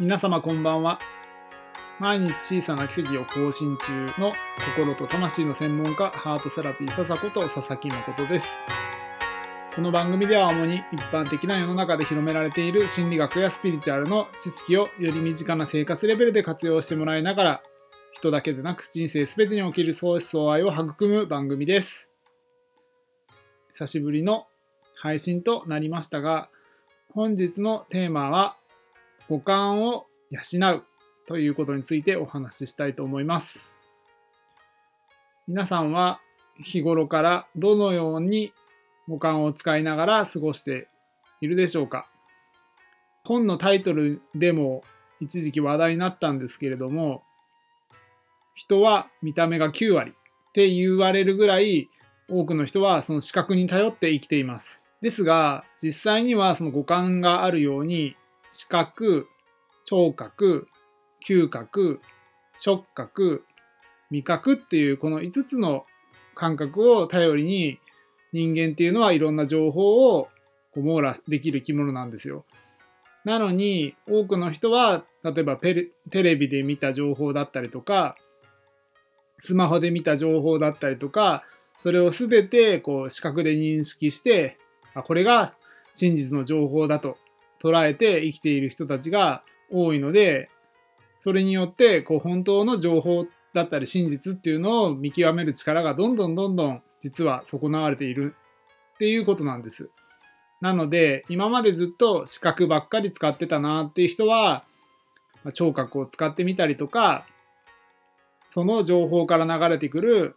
皆様こんばんは。毎日小さな奇跡を更新中の心と魂の専門家、ハートセラピー笹子と佐々木誠です。この番組では主に一般的な世の中で広められている心理学やスピリチュアルの知識をより身近な生活レベルで活用してもらいながら、人だけでなく人生全てにおける相思相愛を育む番組です。久しぶりの配信となりましたが、本日のテーマは五感を養うということについてお話ししたいと思います。皆さんは日頃からどのように五感を使いながら過ごしているでしょうか？本のタイトルでも一時期話題になったんですけれども人は見た目が9割って言われるぐらい多くの人はその視覚に頼って生きています。ですが実際にはその五感があるように視覚、聴覚、嗅覚、触覚、味覚っていうこの5つの感覚を頼りに人間っていうのはいろんな情報をこう網羅できる生き物なんですよ。なのに多くの人は例えばテレビで見た情報だったりとかスマホで見た情報だったりとかそれを全てこう視覚で認識してあこれが真実の情報だと捉えて生きている人たちが多いのでそれによってこう本当の情報だったり真実っていうのを見極める力がどんどんどんどん実は損なわれているっていうことなんです。なので今までずっと視覚ばっかり使ってたなっていう人は聴覚を使ってみたりとかその情報から流れてくる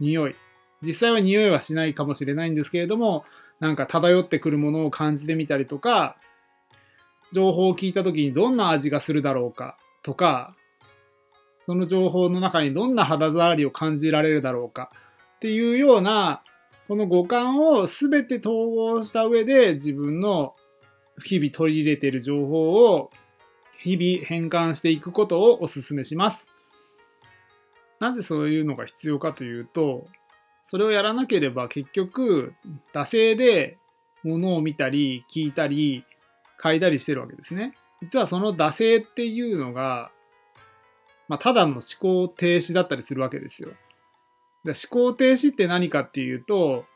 匂い実際は匂いはしないかもしれないんですけれどもなんか漂ってくるものを感じてみたりとか情報を聞いた時にどんな味がするだろうかとかその情報の中にどんな肌触りを感じられるだろうかっていうようなこの五感を全て統合した上で自分の日々取り入れている情報を日々変換していくことをお勧めします。なぜそういうのが必要かというとそれをやらなければ結局惰性で物を見たり聞いたり嗅いだりしてるわけですね。実はその惰性っていうのが、まあ、ただの思考停止だったりするわけですよ。思考停止って何かっていうと、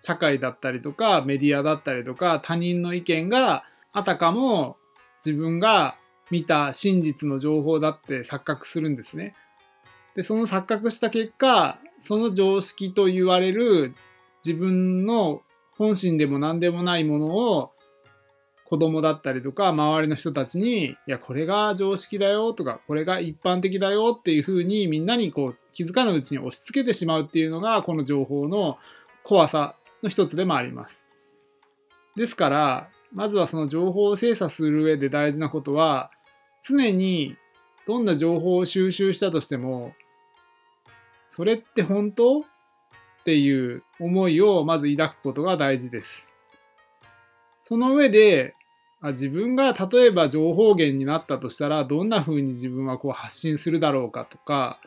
社会だったりとかメディアだったりとか他人の意見があたかも自分が見た真実の情報だって錯覚するんですね。で、その錯覚した結果、その常識と言われる自分の本心でも何でもないものを子供だったりとか周りの人たちにいやこれが常識だよとかこれが一般的だよっていうふうにみんなにこう気づかぬうちに押し付けてしまうっていうのがこの情報の怖さの一つでもあります。ですからまずはその情報を精査する上で大事なことは常にどんな情報を収集したとしてもそれって本当っていう思いをまず抱くことが大事です。その上で、あ自分が例えば情報源になったとしたら、どんな風に自分はこう発信するだろうかとか、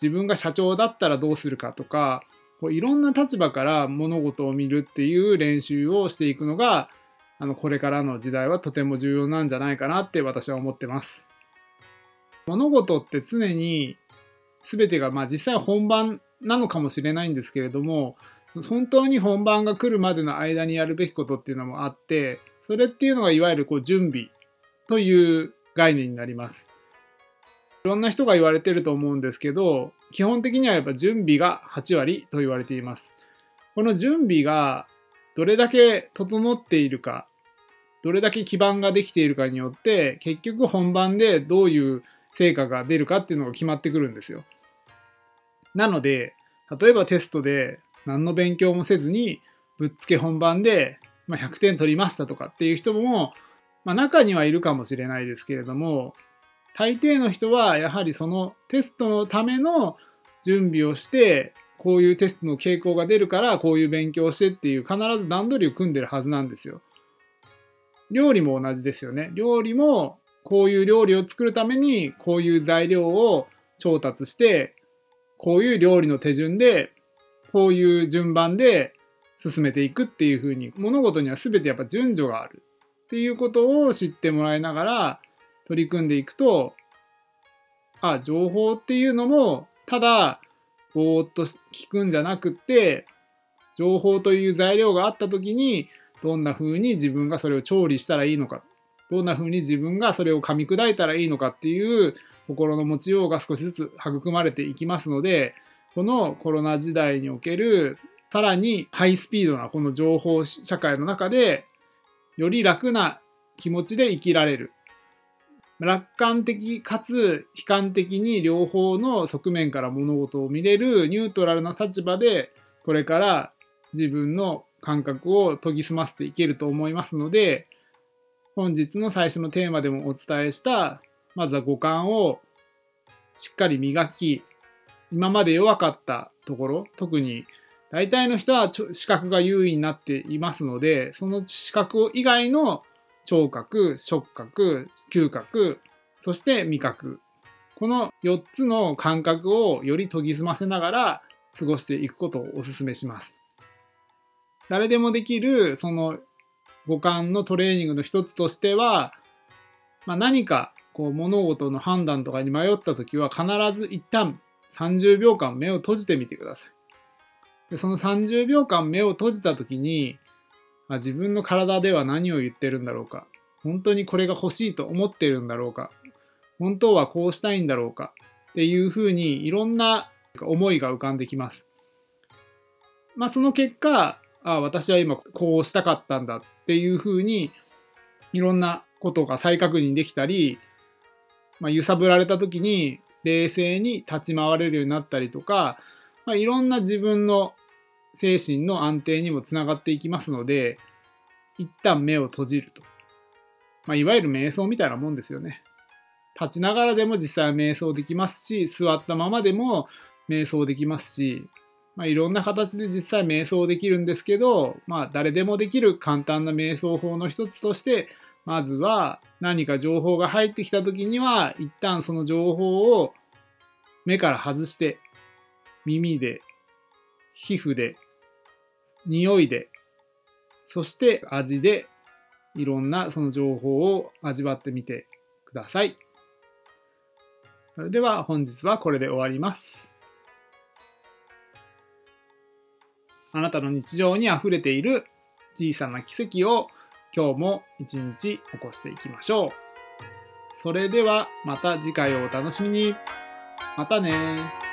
自分が社長だったらどうするかとか、こういろんな立場から物事を見るっていう練習をしていくのが、あのこれからの時代はとても重要なんじゃないかなって私は思ってます。物事って常に全てが、まあ実際本番なのかもしれないんですけれども、本当に本番が来るまでの間にやるべきことっていうのもあって、それっていうのがいわゆるこう準備という概念になります。いろんな人が言われてると思うんですけど、基本的にはやっぱ準備が8割と言われています。この準備がどれだけ整っているか、どれだけ基盤ができているかによって、結局本番でどういう成果が出るかっていうのが決まってくるんですよ。なので、例えばテストで何の勉強もせずにぶっつけ本番で、まあ、100点取りましたとかっていう人も、まあ、中にはいるかもしれないですけれども大抵の人はやはりそのテストのための準備をしてこういうテストの傾向が出るからこういう勉強をしてっていう必ず段取りを組んでるはずなんですよ。料理も同じですよね。料理もこういう料理を作るためにこういう材料を調達してこういう料理の手順でこういう順番で進めていくっていう風に物事には全てやっぱ順序があるっていうことを知ってもらいながら取り組んでいくと、あ、情報っていうのも、ただ、ぼーっと聞くんじゃなくって、情報という材料があった時に、どんな風に自分がそれを調理したらいいのか、どんな風に自分がそれを噛み砕いたらいいのかっていう心の持ちようが少しずつ育まれていきますので、このコロナ時代におけるさらにハイスピードなこの情報社会の中で、より楽な気持ちで生きられる。楽観的かつ悲観的に両方の側面から物事を見れるニュートラルな立場で、これから自分の感覚を研ぎ澄ませていけると思いますので、本日の最初のテーマでもお伝えした、まずは五感をしっかり磨き、今まで弱かったところ、特に大体の人は視覚が優位になっていますので、その視覚以外の聴覚、触覚、嗅覚、そして味覚。この4つの感覚をより研ぎ澄ませながら過ごしていくことをお勧めします。誰でもできるその五感のトレーニングの一つとしては、まあ、何かこう物事の判断とかに迷った時は必ず一旦30秒間目を閉じてみてください。でその30秒間目を閉じた時に、まあ、自分の体では何を言ってるんだろうか本当にこれが欲しいと思ってるんだろうか本当はこうしたいんだろうかっていうふうにいろんな思いが浮かんできます。まあその結果、あ私は今こうしたかったんだっていうふうにいろんなことが再確認できたりまあ、揺さぶられた時に冷静に立ち回れるようになったりとか、まあ、いろんな自分の精神の安定にもつながっていきますので、一旦目を閉じると。まあ、いわゆる瞑想みたいなもんですよね。立ちながらでも実際は瞑想できますし、座ったままでも瞑想できますし、まあ、いろんな形で実際瞑想できるんですけど、まあ、誰でもできる簡単な瞑想法の一つとして、まずは何か情報が入ってきた時には一旦その情報を目から外して耳で皮膚で匂いでそして味でいろんなその情報を味わってみてください。それでは本日はこれで終わります。あなたの日常にあふれている小さな奇跡を今日も一日起こしていきましょう。それではまた次回をお楽しみに。またね